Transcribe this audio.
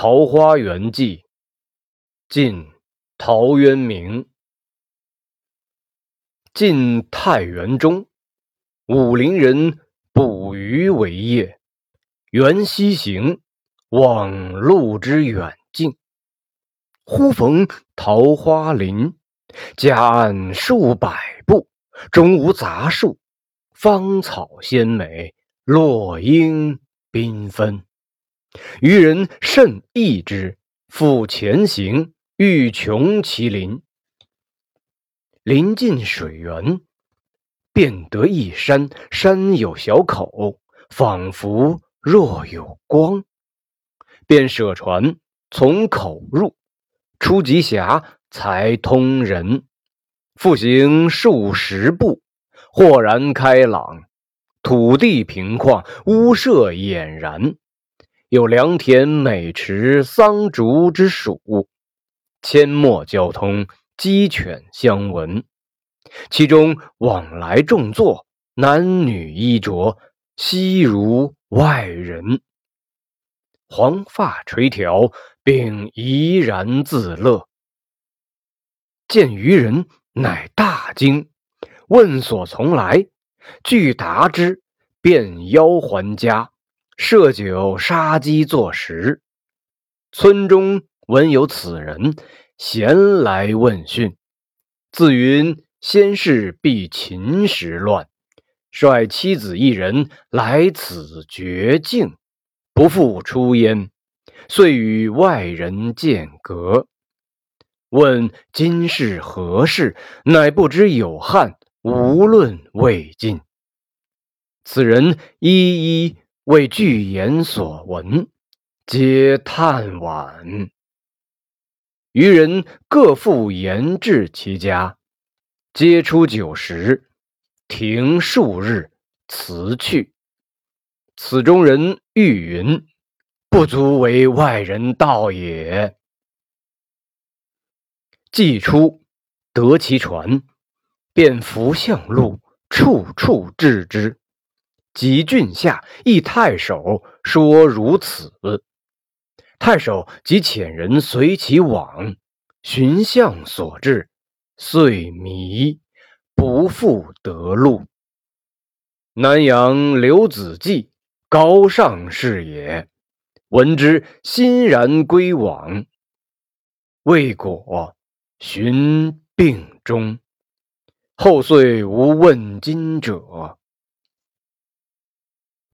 桃花源记》晋陶渊明。晋太元中，武陵人捕鱼为业，缘溪行，忘路之远近，忽逢桃花林，夹岸数百步，中无杂树，芳草鲜美，落英缤纷。渔人甚异之，复前行，欲穷其林。临近水源，便得一山，山有小口，仿佛若有光。便舍船，从口入，出极狭，才通人。复行数十步，豁然开朗，土地平旷，屋舍俨然。有良田、美池、桑竹之属，阡陌交通，鸡犬相闻。其中往来种作，男女衣着，悉如外人。黄发垂髫，并怡然自乐。见渔人，乃大惊，问所从来，具答之，便邀还家。设酒杀鸡作食，村中闻有此人，咸来问讯。自云先世避秦时乱，率妻子一人来此绝境，不复出焉，遂与外人间隔。问今是何世，乃不知有汉，无论魏晋。此人一一。为具言所闻，皆叹惋。渔人各复言至其家，皆出酒食，停数日，辞去。此中人欲云：“不足为外人道也。”既出，得其船，便扶向路，处处置之。及郡下，诣太守，说如此。太守即遣人随其往，寻向所至，遂迷，不复得路。南阳刘子骥，高尚士也，闻之，欣然归往。未果，寻病终。后遂无问津者。